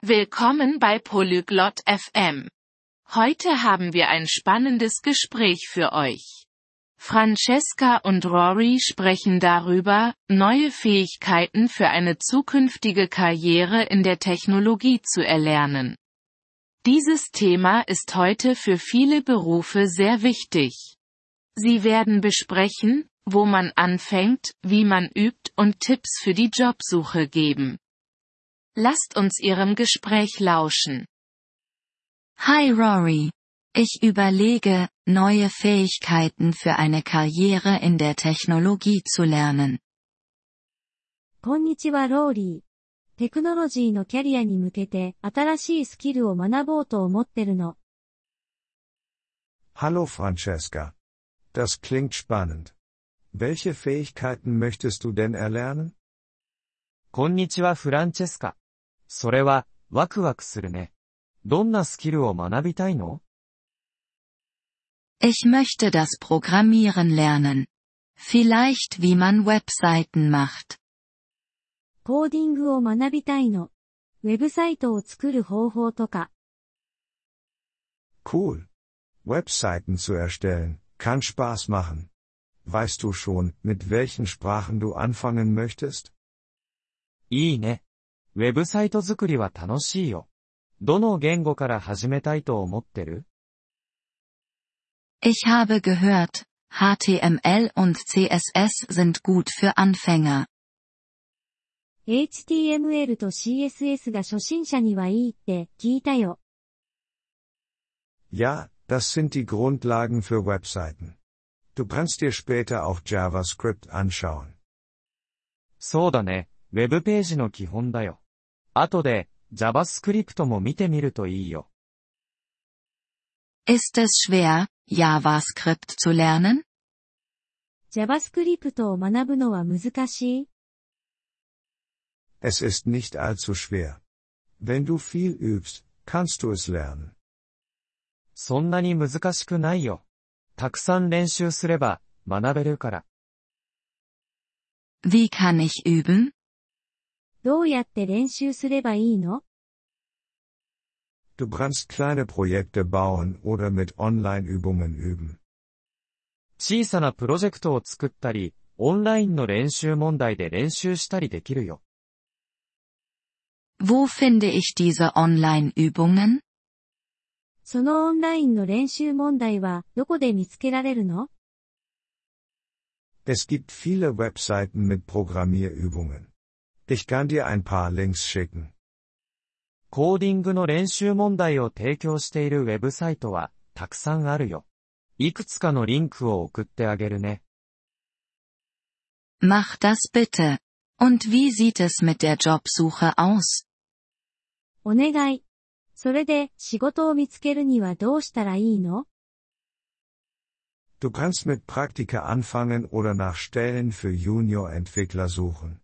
Willkommen bei Polyglot FM. Heute haben wir ein spannendes Gespräch für euch. Francesca und Rory sprechen darüber, neue Fähigkeiten für eine zukünftige Karriere in der Technologie zu erlernen. Dieses Thema ist heute für viele Berufe sehr wichtig. Sie werden besprechen, wo man anfängt, wie man übt und Tipps für die Jobsuche geben. Lasst uns Ihrem Gespräch lauschen. Hi Rory. Ich überlege, neue Fähigkeiten für eine Karriere in der Technologie zu lernen. こんにちはローリー。テクノロジーのキャリアに向けて新しいスキルを学ぼうと思ってるの。Hallo Francesca. Das klingt spannend. Welche Fähigkeiten möchtest du denn erlernen? こんにちはフランチェスカ。 それは、ワクワクするね。どんなスキルを学びたいの Ich möchte das Programmieren lernen. Vielleicht wie man Webseiten macht. コーディングを学びたいの。ウェブサイトを作る方法とか。 Cool. Webseiten zu erstellen, kann Spaß machen. Weißt du schon, mit welchen Sprachen du anfangen möchtest? いいね。 ウェブサイト作りは楽しいよ。どの言語から始めたいと思ってる Ich habe gehört, HTML und CSS sind gut für Anfänger. HTML と CSS が初心者にはいいって聞いたよ。 Ja, das sind die Grundlagen für Webseiten. Du kannst dir später auch JavaScript anschauen. そうだね。 ウェブページの基本だよ。後で、JavaScript も見てみるといいよ。Ist es schwer, JavaScript zu lernen? JavaScript を学ぶのは難しい Es ist nicht allzu schwer. Wenn du viel übst, kannst du es lernen. そんなに難しくないよ。たくさん練習すれば、学べるから。Wie kann ich üben? どうやって練習すればいいの Du kannst kleine Projekte bauen oder mit Online-Übungen üben. 小さなプロジェクトを作ったり、オンラインの練習問題で練習したりできるよ。 Wo finde ich diese Online-Übungen? そのオンラインの練習問題はどこで見つけられるの Es gibt viele Webseiten mit Programmierübungen. Ich kann dir ein paar Links schicken. コーディングの練習問題を提供しているウェブサイトは、たくさんあるよ。いくつかのリンクを送ってあげるね。 Mach das bitte. Und wie sieht es mit der Jobsuche aus? お願い。それで仕事を見つけるにはどうしたらいいの Du kannst mit Praktika anfangen oder nach Stellen für Junior-Entwickler suchen.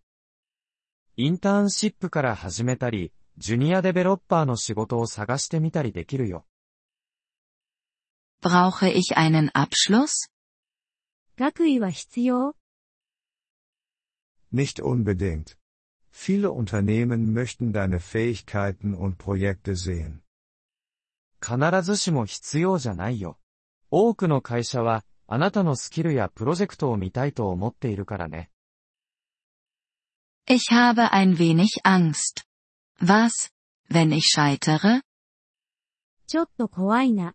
インターンシップから始めたり、ジュニアデベロッパーの仕事を探してみたりできるよ。Brauche ich einen Abschluss? 学位は必要 Nicht unbedingt. Viele Unternehmen möchten deine Fähigkeiten und Projekte sehen. 必ずしも必要じゃないよ。多くの会社は、あなたのスキルやプロジェクトを見たいと思っているからね。Ich habe ein wenig Angst. Was, wenn ich scheitere? ちょっと怖いな。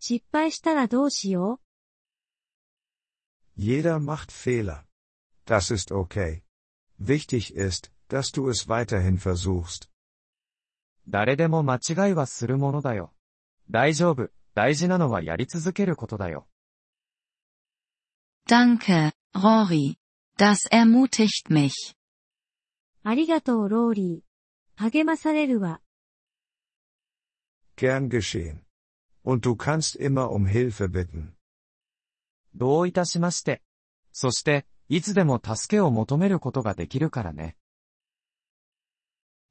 失敗したらどうしよ Jeder macht Fehler. Das ist okay. Wichtig ist, dass du es weiterhin versuchst. 誰でも間違いはするものだよ。大丈夫。大事なのはやり続けることだよ。 Danke, Rory. Das ermutigt mich. う。ありがとうローリー。励まされるわ。 Gern geschehen. Und du kannst immer um Hilfe bitten. どういたしまして。そして、いつでも助けを求めることができるからね。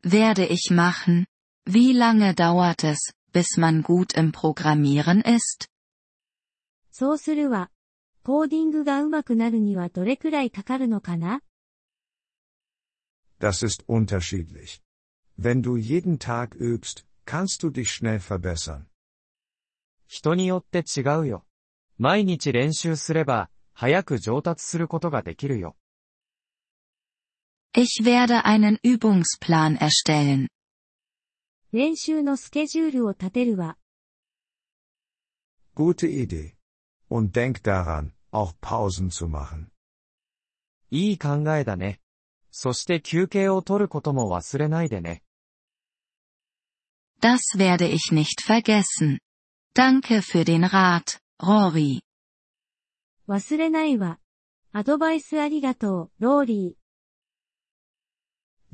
Werde ich machen. Wie lange dauert es, bis man gut im Programmieren ist? そうするわ。コーディングが上手くなるにはどれくらいかかるのかな Das ist unterschiedlich. Wenn du jeden Tag übst, kannst du dich schnell verbessern. 人によって違うよ。毎日練習すれば、早く上達することができるよ。 Ich werde einen Übungsplan erstellen. 練習のスケジュールを立てるわ。 Gute Idee. Und denk daran, auch Pausen zu machen. いい考えだね。 そして休憩を取ることも忘れないでね。Das werde ich nicht vergessen. Danke für den Rat, Rory. 忘れないわ。アドバイスありがとう、ローリ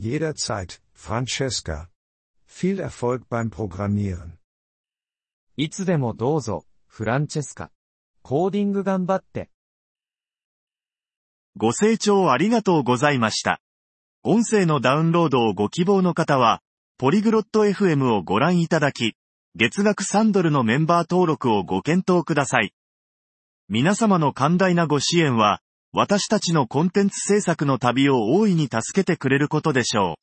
ー。Jederzeit, Francesca. Viel Erfolg beim Programmieren. いつでもどうぞ、フランチェスカ。コーディング頑張って。ご清聴ありがとうございました。音声のダウンロードをご希望の方は、ポリグロット FM をご覧いただき、月額3ドルのメンバー登録をご検討ください。皆様の寛大なご支援は、私たちのコンテンツ制作の旅を大いに助けてくれることでしょう。